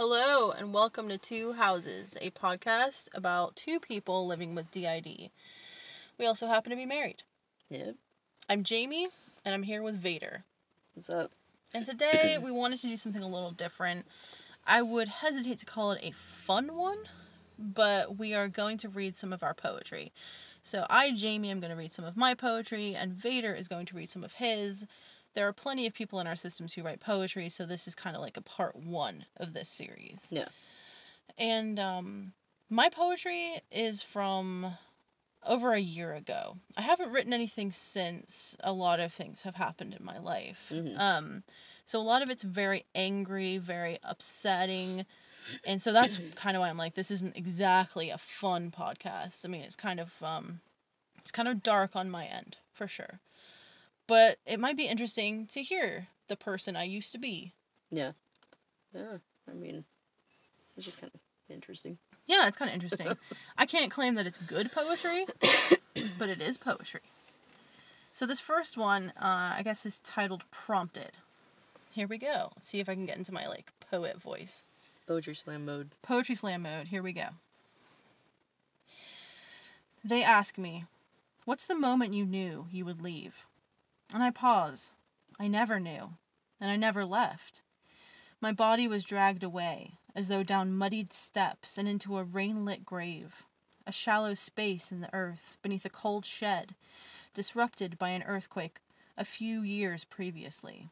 Hello, and welcome to Two Houses, a podcast about two people living with DID. We also happen to be married. Yep. I'm Jaime, and I'm here with Vader. What's up? And today we wanted to do something a little different. I would hesitate to call it a fun one, but we are going to read some of our poetry. So, I, Jaime, am going to read some of my poetry, and Vader is going to read some of his. There are plenty of people in our systems who write poetry, so this is kind of like a part one of this series. Yeah. And um, my poetry is from over a year ago. I haven't written anything since a lot of things have happened in my life. Mhm. Um, so a lot of it's very angry, very upsetting. And so that's kind of why I'm like, this isn't exactly a fun podcast. I mean, it's kind of um, it's kind of dark on my end for sure. But it might be interesting to hear the person I used to be. Yeah. Yeah. I mean, it's just kind of interesting. Yeah, it's kind of interesting. I can't claim that it's good poetry, but it is poetry. So this first one, uh, I guess, is titled "Prompted." Here we go. Let's see if I can get into my like poet voice. Poetry slam mode. Poetry slam mode. Here we go. They ask me, "What's the moment you knew you would leave?" And I pause. I never knew, and I never left. My body was dragged away, as though down muddied steps and into a rain lit grave, a shallow space in the earth beneath a cold shed, disrupted by an earthquake a few years previously.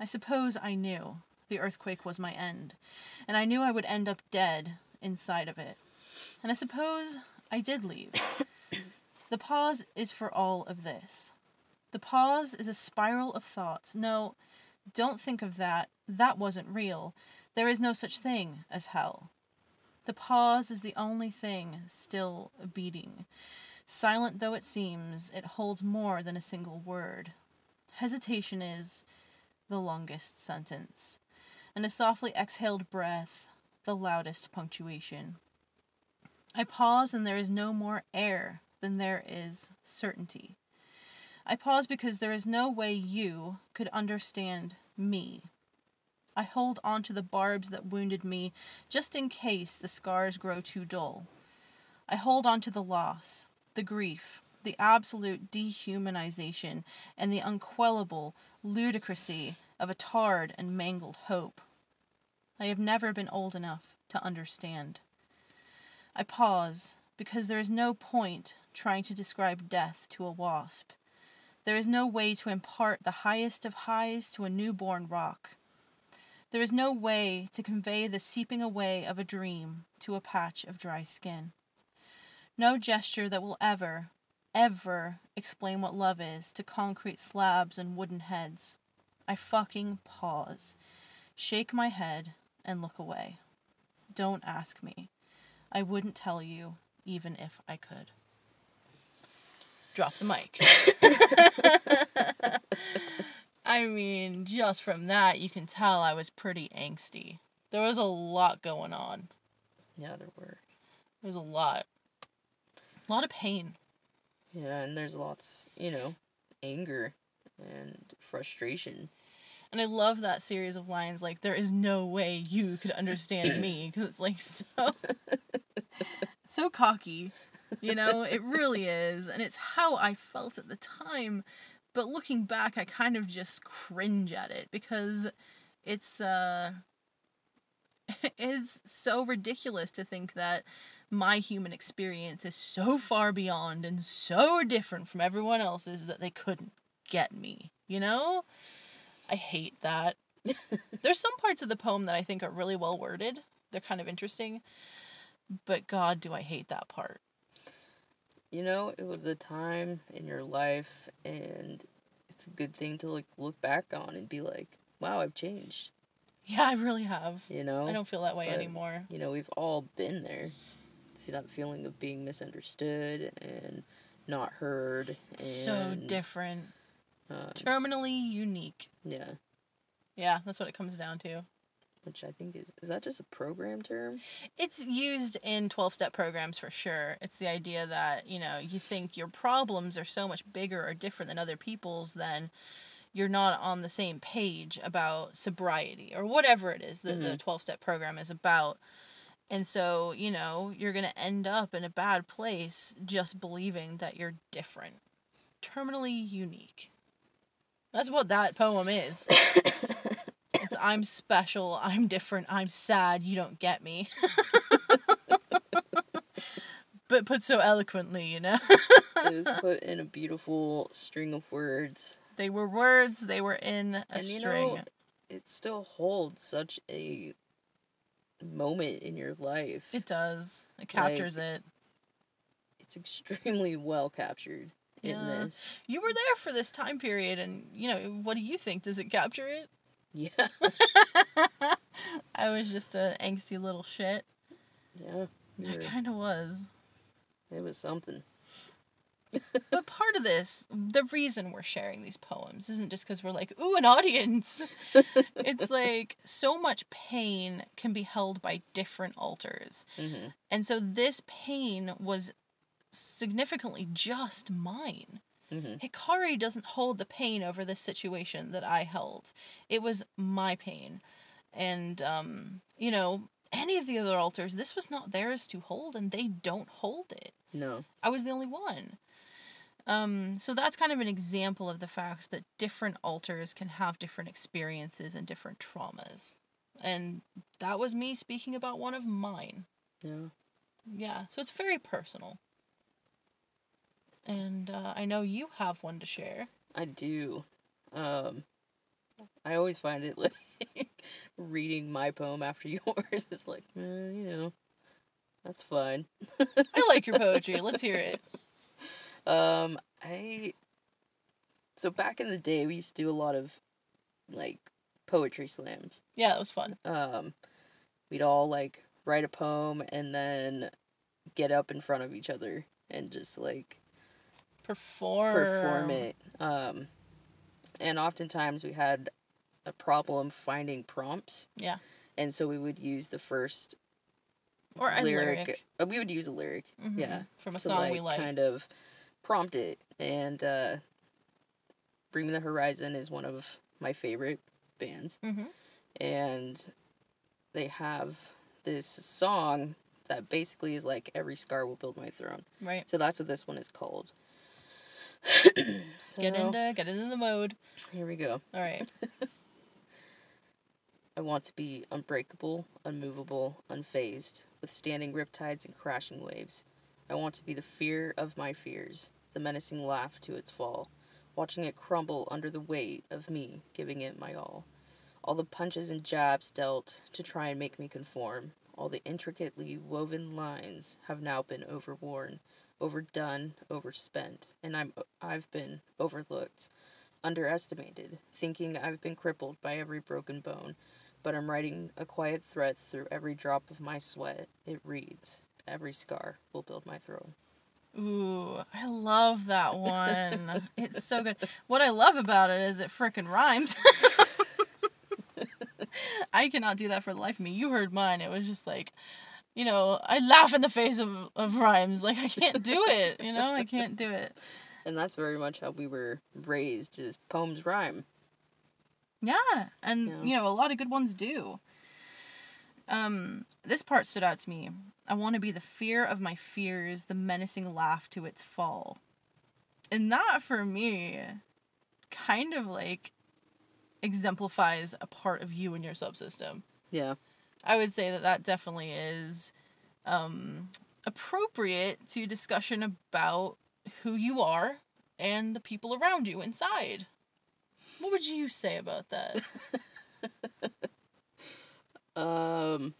I suppose I knew the earthquake was my end, and I knew I would end up dead inside of it. And I suppose I did leave. the pause is for all of this. The pause is a spiral of thoughts. No, don't think of that. That wasn't real. There is no such thing as hell. The pause is the only thing still beating. Silent though it seems, it holds more than a single word. Hesitation is the longest sentence, and a softly exhaled breath, the loudest punctuation. I pause, and there is no more air than there is certainty. I pause because there is no way you could understand me. I hold on to the barbs that wounded me just in case the scars grow too dull. I hold on to the loss, the grief, the absolute dehumanization, and the unquellable ludicrousy of a tarred and mangled hope. I have never been old enough to understand. I pause because there is no point trying to describe death to a wasp. There is no way to impart the highest of highs to a newborn rock. There is no way to convey the seeping away of a dream to a patch of dry skin. No gesture that will ever, ever explain what love is to concrete slabs and wooden heads. I fucking pause, shake my head, and look away. Don't ask me. I wouldn't tell you even if I could. Drop the mic. I mean, just from that, you can tell I was pretty angsty. There was a lot going on. Yeah, there were. There was a lot. A lot of pain. Yeah, and there's lots, you know, anger and frustration. And I love that series of lines like, there is no way you could understand me. Because it's like so, so cocky. You know, it really is. And it's how I felt at the time. But looking back, I kind of just cringe at it because it's, uh, it's so ridiculous to think that my human experience is so far beyond and so different from everyone else's that they couldn't get me, you know? I hate that. There's some parts of the poem that I think are really well worded. They're kind of interesting. But God, do I hate that part. You know, it was a time in your life, and it's a good thing to like look back on and be like, "Wow, I've changed." Yeah, I really have. You know, I don't feel that way but, anymore. You know, we've all been there. That feeling of being misunderstood and not heard. And, So different. um, Terminally unique. yeah, Yeah, that's what it comes down to. Which I think is is that just a program term? It's used in 12 step programs for sure. It's the idea that, you know, you think your problems are so much bigger or different than other people's, then you're not on the same page about sobriety or whatever it is that the mm-hmm. 12 step program is about. And so, you know, you're going to end up in a bad place just believing that you're different, terminally unique. That's what that poem is. I'm special, I'm different, I'm sad, you don't get me. but put so eloquently, you know? it was put in a beautiful string of words. they were words, they were in a and you string. know, it still holds such a moment in your life. it does. It captures it. it's extremely well captured in Yeah. this. You were there for this time period, and you know, what do you think? Does it capture it? Yeah. I was just a angsty little shit. Yeah. I kind of was. It was something. But part of this, the reason we're sharing these poems isn't just because we're like, ooh, an audience. it's like so much pain can be held by different alters. Mhm. And so this pain was significantly just mine. Mhm. Hikari doesn't hold the pain over this situation that I held. It was my pain. And, um, you know, any of the other alters, this was not theirs to hold, and they don't hold it. No. I was the only one. Um, so that's kind of an example of the fact that different alters can have different experiences and different traumas. And that was me speaking about one of mine. Yeah. Yeah, so it's very personal. And uh, I know you have one to share. I do. Um, I always find it like reading my poem after yours is like, eh, you know, that's fine. I like your poetry. Let's hear it. Um, I so back in the day we used to do a lot of like poetry slams. Yeah, it was fun. Um, we'd all like write a poem and then get up in front of each other and just like Perform. perform it. Um, and oftentimes we had a problem finding prompts, Yeah. and so we would use the first Or a lyric. lyric. uh, we would use a lyric, Mhm. yeah, From a song like we liked. kind of prompt it. And uh, Bring the Horizon is one of my favorite bands, hmm and they have this song that basically is like every scar will build my throne. Right. So that's what this one is called. Get So, into get into the mode. Here we go. All right. I want to be unbreakable, unmovable, unfazed, withstanding riptides and crashing waves. I want to be the fear of my fears, the menacing laugh to its fall, watching it crumble under the weight of me giving it my all. All the punches and jabs dealt to try and make me conform, all the intricately woven lines have now been overworn, overdone, overspent, and I'm I've been overlooked, underestimated, thinking I've been crippled by every broken bone, but I'm writing a quiet threat through every drop of my sweat. It reads, Every scar will build my throne. Ooh, I love that one. it's so good. What I love about it is it frickin' rhymes. I cannot do that for the life of me. You heard mine. It was just like, you know, I laugh in the face of, of rhymes. Like, I can't do it. You know, I can't do it. And that's very much how we were raised is poems rhyme. Yeah, and Yeah. you know, a lot of good ones do. Um, this part stood out to me. I want to be the fear of my fears, the menacing laugh to its fall. And that for me kind of like exemplifies a part of you and your subsystem. Yeah. I would say that that definitely is um, appropriate to discussion about who you are and the people around you inside. What would you say about that? Um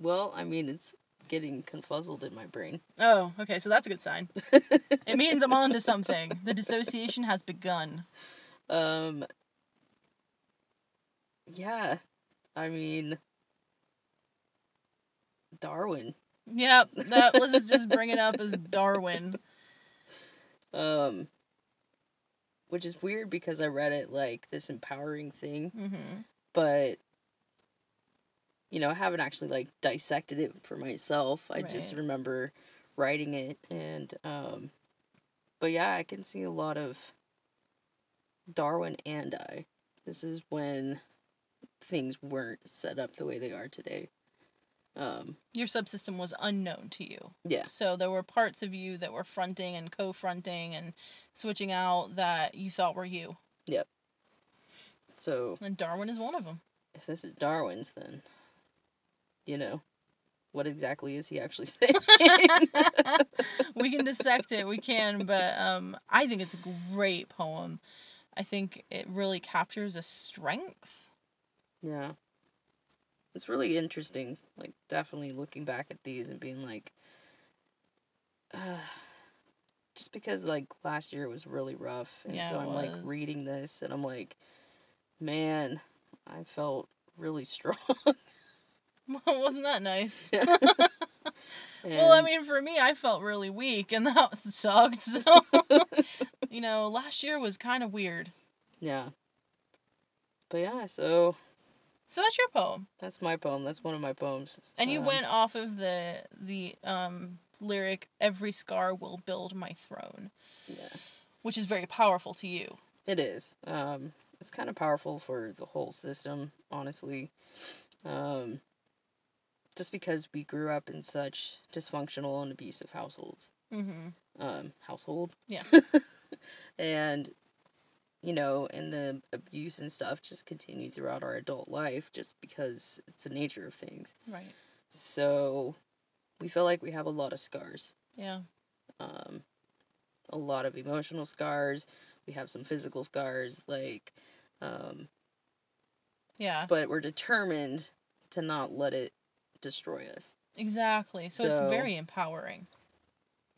well, I mean it's getting confuzzled in my brain. Oh, okay, so that's a good sign. it means I'm on to something. The dissociation has begun. Um Yeah. I mean Darwin. Yep, that let's just bring it up as Darwin. Um which is weird because I read it like this empowering thing, hmm but you know, I haven't actually like dissected it for myself. I just remember writing it and um but yeah, I can see a lot of Darwin and I. This is when things weren't set up the way they are today. Um, Your subsystem was unknown to you. yeah, So there were parts of you that were fronting and co-fronting and switching out that you thought were you. yep. So And Darwin is one of them. if this is Darwin's, then you know what exactly is he actually saying? we can dissect it, we can, but um, I think it's a great poem. I think it really captures a strength. yeah, it's really interesting. Like definitely looking back at these and being like, uh, just because like last year was really rough, and Yeah, so I'm like reading this and I'm like, man, I felt really strong. Wasn't that nice? And, Well, I mean, for me, I felt really weak, and that sucked. So, you know, last year was kind of weird. yeah. But yeah, so So that's your poem, that's my poem. That's one of my poems. and you Um, went off of the the um, lyric "Every scar will build my throne," Yeah, which is very powerful to you. it is. Um, it's kind of powerful for the whole system, honestly. Um, just because we grew up in such dysfunctional and abusive households. Mm-hmm. Um, household. Yeah. and you know, and the abuse and stuff just continued throughout our adult life just because it's the nature of things. Right. So we feel like we have a lot of scars. Yeah. Um a lot of emotional scars. We have some physical scars like um Yeah. but we're determined to not let it destroy us. Exactly. So, it's very empowering.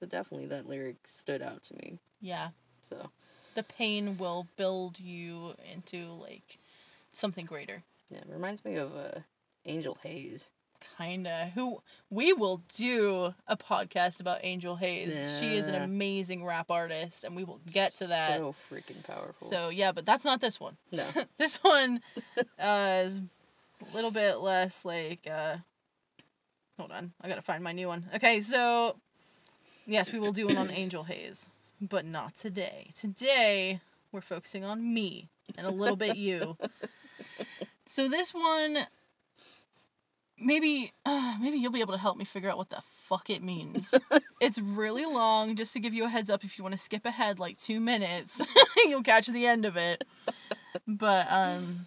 But definitely that lyric stood out to me. Yeah. So, The pain will build you into like something greater. yeah, it reminds me of uh Angel Haze. Kinda. Who we will do a podcast about Angel Haze. She is an amazing rap artist, and we will get to that. So freaking powerful. So yeah, but that's not this one. no. This one uh, is a little bit less like. Uh, hold on, I gotta find my new one. Okay, so yes, we will do one on Angel Haze, but not today. Today we're focusing on me and a little bit you. So this one, maybe uh, maybe you'll be able to help me figure out what the fuck it means. it's really long. Just to give you a heads up, if you want to skip ahead like two minutes, you'll catch the end of it. But um,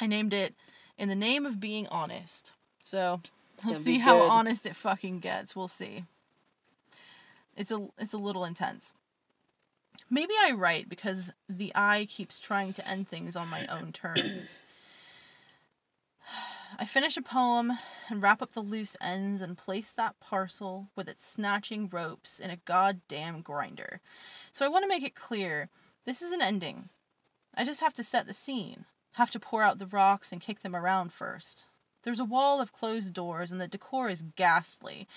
I named it in the name of being honest. So let's see how good. honest it fucking gets. We'll see. It's a it's a little intense. Maybe I write because the eye keeps trying to end things on my own terms. I finish a poem and wrap up the loose ends and place that parcel with its snatching ropes in a goddamn grinder. So I want to make it clear this is an ending. I just have to set the scene, have to pour out the rocks and kick them around first. There's a wall of closed doors and the decor is ghastly,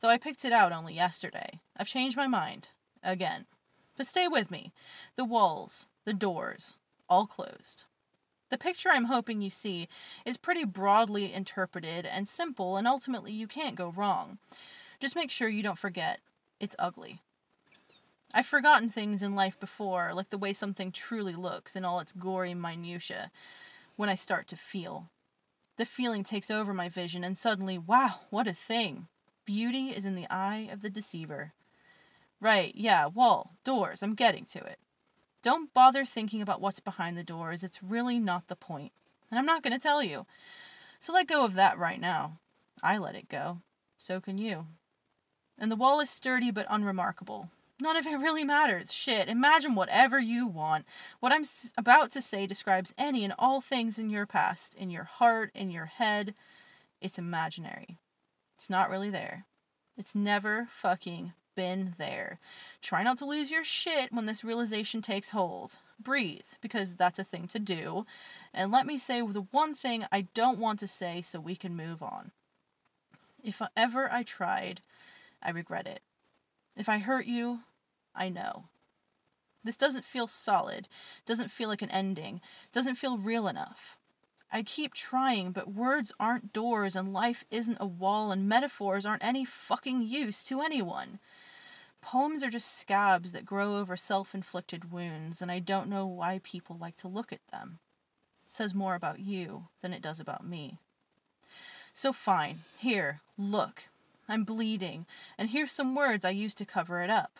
though I picked it out only yesterday. I've changed my mind. Again. But stay with me. The walls, the doors, all closed. The picture I'm hoping you see is pretty broadly interpreted and simple, and ultimately you can't go wrong. Just make sure you don't forget it's ugly. I've forgotten things in life before, like the way something truly looks in all its gory minutiae, when I start to feel. The feeling takes over my vision, and suddenly, wow, what a thing! Beauty is in the eye of the deceiver. Right, yeah, wall, doors, I'm getting to it. Don't bother thinking about what's behind the doors, it's really not the point. And I'm not going to tell you. So let go of that right now. I let it go. So can you. And the wall is sturdy but unremarkable. None of it really matters. Shit, imagine whatever you want. What I'm about to say describes any and all things in your past, in your heart, in your head. It's imaginary. It's not really there. It's never fucking been there. Try not to lose your shit when this realization takes hold. Breathe, because that's a thing to do. And let me say the one thing I don't want to say so we can move on. If ever I tried, I regret it. If I hurt you, I know. This doesn't feel solid, doesn't feel like an ending, doesn't feel real enough. I keep trying, but words aren't doors, and life isn't a wall, and metaphors aren't any fucking use to anyone. Poems are just scabs that grow over self inflicted wounds, and I don't know why people like to look at them. It says more about you than it does about me. So fine, here, look. I'm bleeding, and here's some words I used to cover it up.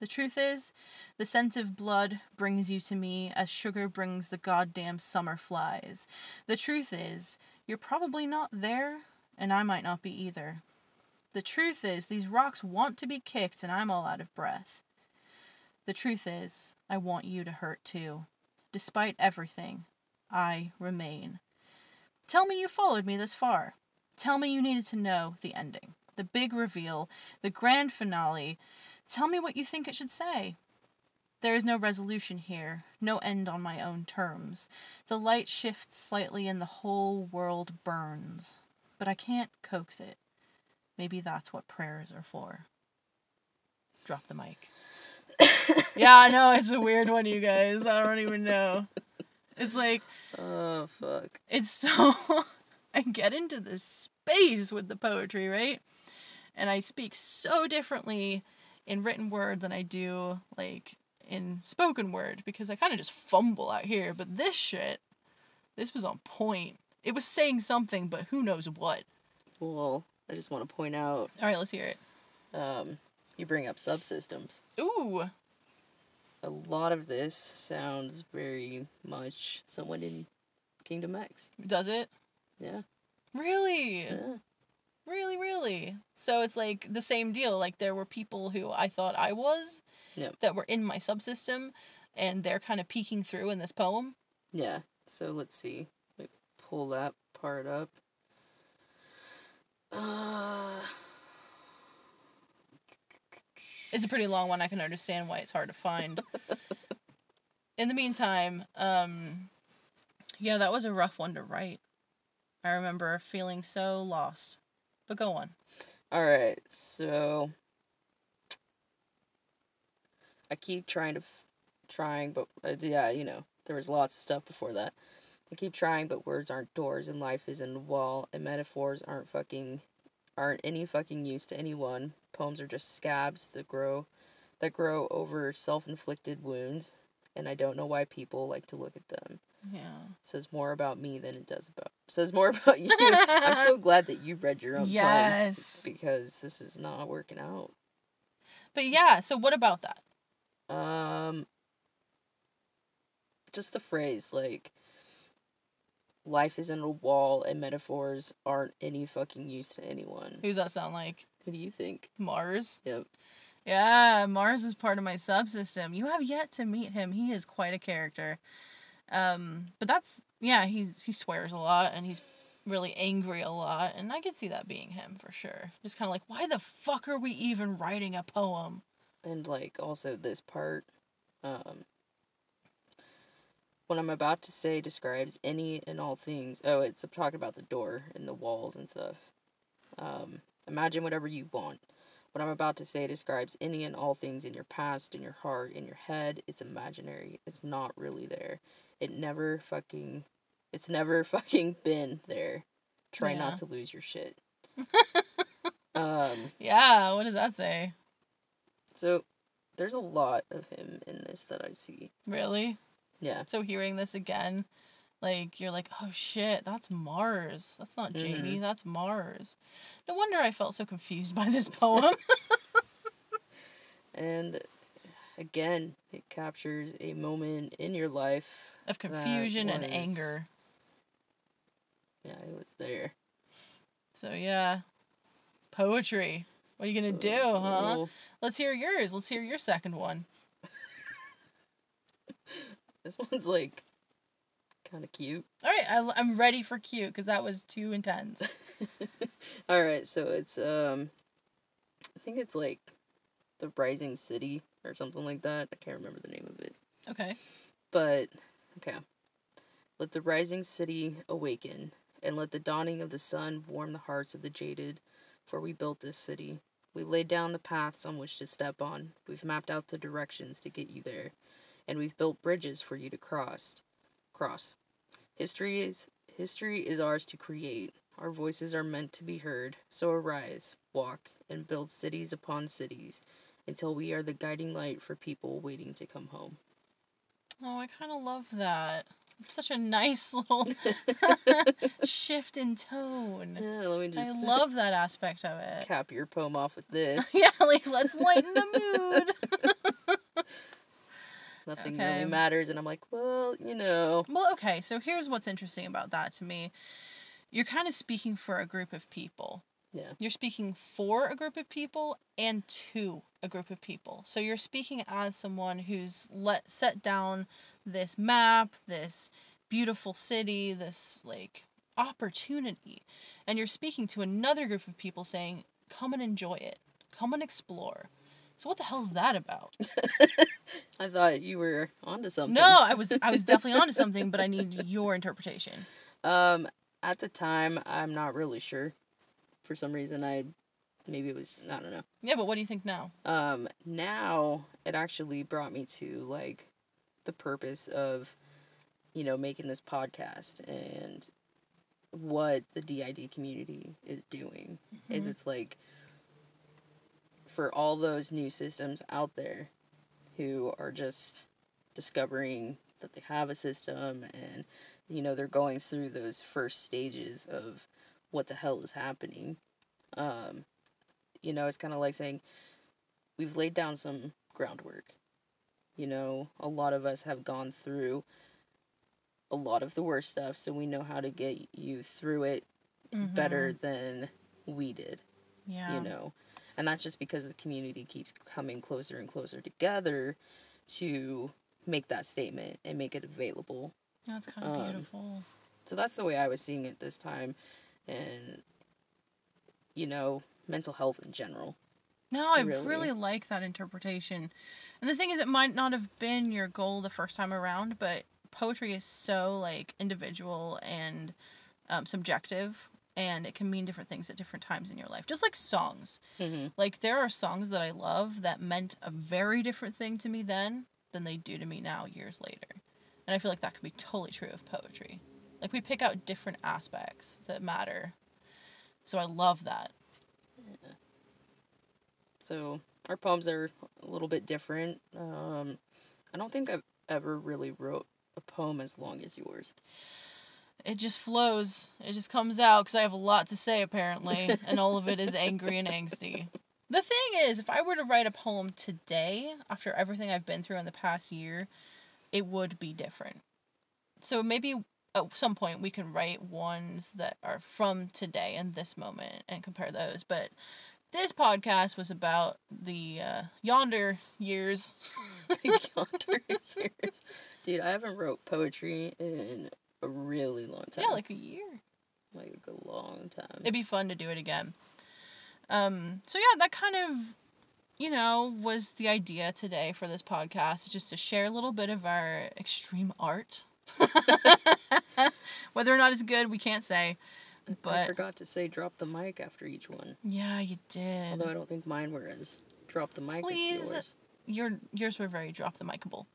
The truth is, the scent of blood brings you to me as sugar brings the goddamn summer flies. The truth is, you're probably not there, and I might not be either. The truth is, these rocks want to be kicked, and I'm all out of breath. The truth is, I want you to hurt too. Despite everything, I remain. Tell me you followed me this far. Tell me you needed to know the ending, the big reveal, the grand finale. Tell me what you think it should say. There is no resolution here, no end on my own terms. The light shifts slightly and the whole world burns. But I can't coax it. Maybe that's what prayers are for. Drop the mic. yeah, I know it's a weird one, you guys. I don't even know. It's like Oh fuck. it's so I get into this space with the poetry, right? And I speak so differently in written word than I do like in spoken word because I kind of just fumble out here. But this shit, this was on point. It was saying something, but who knows what. Well, I just want to point out, All right, let's hear it. um, you bring up subsystems. Ooh, A lot of this sounds very much someone in Kingdom X. does it? Yeah. Really? Yeah. Really, really. So it's like the same deal. Like there were people who I thought I was Yep. that were in my subsystem and they're kind of peeking through in this poem. Yeah. So let's see. Let pull that part up. Uh, It's a pretty long one. I can understand why it's hard to find. in the meantime, um yeah, that was a rough one to write. I remember feeling so lost. But go on. all right. So I keep trying to, f- trying, but uh, yeah, you know, there was lots of stuff before that. I keep trying, but words aren't doors, and life isn't a wall, and metaphors aren't fucking, aren't any fucking use to anyone. Poems are just scabs that grow, that grow over self-inflicted wounds, and I don't know why people like to look at them. Yeah. says more about me than it does about says more about you. I'm so glad that you read your own Yes. poem because this is not working out. But yeah, so what about that? Um just the phrase like life isn't a wall and metaphors aren't any fucking use to anyone. Who's that sound like? Who do you think? Mars? Yep. Yeah, Mars is part of my subsystem. You have yet to meet him. He is quite a character. Um, but that's yeah, he's he swears a lot and he's really angry a lot, and I could see that being him for sure. Just kind of like, why the fuck are we even writing a poem? And like also this part um what I'm about to say describes any and all things. Oh, it's talking about the door and the walls and stuff. Um, imagine whatever you want. What I'm about to say describes any and all things in your past, in your heart, in your head. It's imaginary. It's not really there. It never fucking. It's never fucking been there. Try Yeah. not to lose your shit. um. Yeah, what does that say? So, there's a lot of him in this that I see. Really? Yeah. So hearing this again, like you're like, oh shit, that's Mars. That's not Jaime. Mm-hmm. That's Mars. No wonder I felt so confused by this poem. And again, it captures a moment in your life. of confusion and anger. Yeah, it was there. So yeah, poetry. What are you gonna do, huh? Let's hear yours. Let's hear your second one. This one's like kind of cute. All right, I, I'm ready for cute because that was too intense. All right, so it's um, I think it's like the Rising City or something like that. I can't remember the name of it. Okay. But okay. Let the rising city awaken, and let the dawning of the sun warm the hearts of the jaded, for we built this city. We laid down the paths on which to step on. We've mapped out the directions to get you there, and we've built bridges for you to cross. Cross. History is history is ours to create. Our voices are meant to be heard. So arise, walk, and build cities upon cities, until we are the guiding light for people waiting to come home. Oh, I kind of love that. It's such a nice little shift in tone. Yeah, let me just. I love that aspect of it. cap your poem off with this. yeah, like let's lighten the mood. Nothing Okay. really matters, and I'm like, well, you know, Well, okay, so here's what's interesting about that to me. You're kind of speaking for a group of people. yeah, You're speaking for a group of people and to a group of people. So you're speaking as someone who's let set down this map, this beautiful city, this like opportunity. And you're speaking to another group of people saying, "Come and enjoy it. Come and explore." So what the hell is that about? I thought you were onto something. No, I was I was definitely onto something, but I need your interpretation. Um, at the time, I'm not really sure. For some reason, I maybe it was I don't know. Yeah, but what do you think now? Um, now it actually brought me to like the purpose of, you know, making this podcast and what the DID community is doing. Is it's like for all those new systems out there who are just discovering that they have a system and you know they're going through those first stages of what the hell is happening. Um you know it's kind of like saying we've laid down some groundwork. You know a lot of us have gone through a lot of the worst stuff so we know how to get you through it better than we did Yeah. you know and that's just because the community keeps coming closer and closer together to make that statement and make it available That's kind of Um, beautiful. so that's the way i was seeing it this time and you know mental health in general No, I really- really. like that interpretation. And the thing is, it might not have been your goal the first time around, but poetry is so like individual and um, subjective, and it can mean different things at different times in your life. Just like songs, mm-hmm. like there are songs that I love that meant a very different thing to me then than they do to me now years later. And I feel like that could be totally true of poetry. Like we pick out different aspects that matter. So I love that. so our poems are a little bit different um i don't think i've ever really wrote a poem as long as yours It just flows. It just comes out because I have a lot to say apparently, and all of it is angry and angsty. The thing is, if I were to write a poem today, after everything I've been through in the past year, it would be different. So maybe at some point we can write ones that are from today and this moment and compare those. But this podcast was about the uh, yonder years. Yonder years. Dude, I haven't wrote poetry in a really long time. yeah, like a year. like a long time. It'd be fun to do it again. Um, so yeah, that kind of, you know, was the idea today for this podcast, just to share a little bit of our extreme art. Whether or not it's good, we can't say. But I forgot to say drop the mic after each one. yeah, you did. Although I don't think mine were as drop the mic Please. as yours. Your yours were very drop the micable.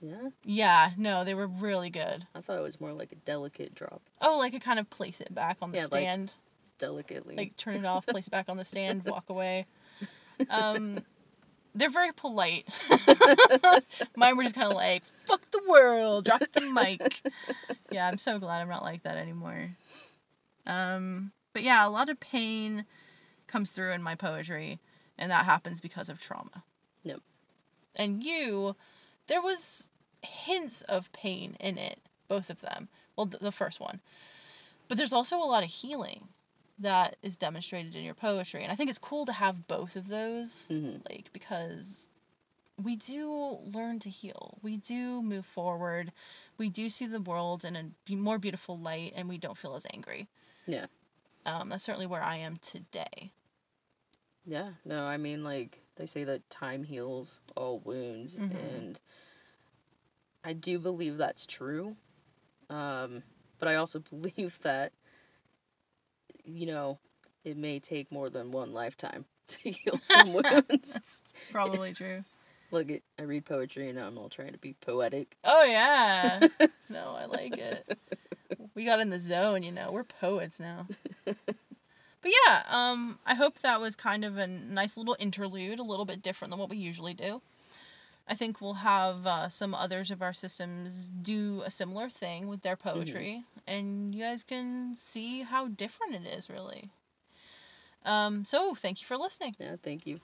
Yeah? Yeah, no, they were really good. I thought it was more like a delicate drop. Oh, like a kind of place it back on the Yeah, like- stand. Delicately. like turn it off, place it back on the stand, walk away. Um, they're very polite. Mine were just kind of like, "Fuck the world, drop the mic." Yeah, I'm so glad I'm not like that anymore. Um, but yeah, a lot of pain comes through in my poetry, and that happens because of trauma. Yep. And you, there was hints of pain in it, both of them. Well, th- the first one. But there's also a lot of healing that is demonstrated in your poetry. And I think it's cool to have both of those, Mhm. like, because we do learn to heal. We do move forward. We do see the world in a more beautiful light, and we don't feel as angry. yeah. Um, that's certainly where I am today. Yeah. No, I mean, like, they say that time heals all wounds. Mhm. And I do believe that's true. Um, but I also believe that, you know, it may take more than one lifetime to heal some wounds. That's probably true. Look, I read poetry and I'm all trying to be poetic. Oh yeah. no, I like it. We got in the zone, you know. We're poets now. But yeah, um, I hope that was kind of a nice little interlude, a little bit different than what we usually do. I think we'll have uh, some others of our systems do a similar thing with their poetry, and you guys can see how different it is, really. Um, so, thank you for listening. Yeah, thank you.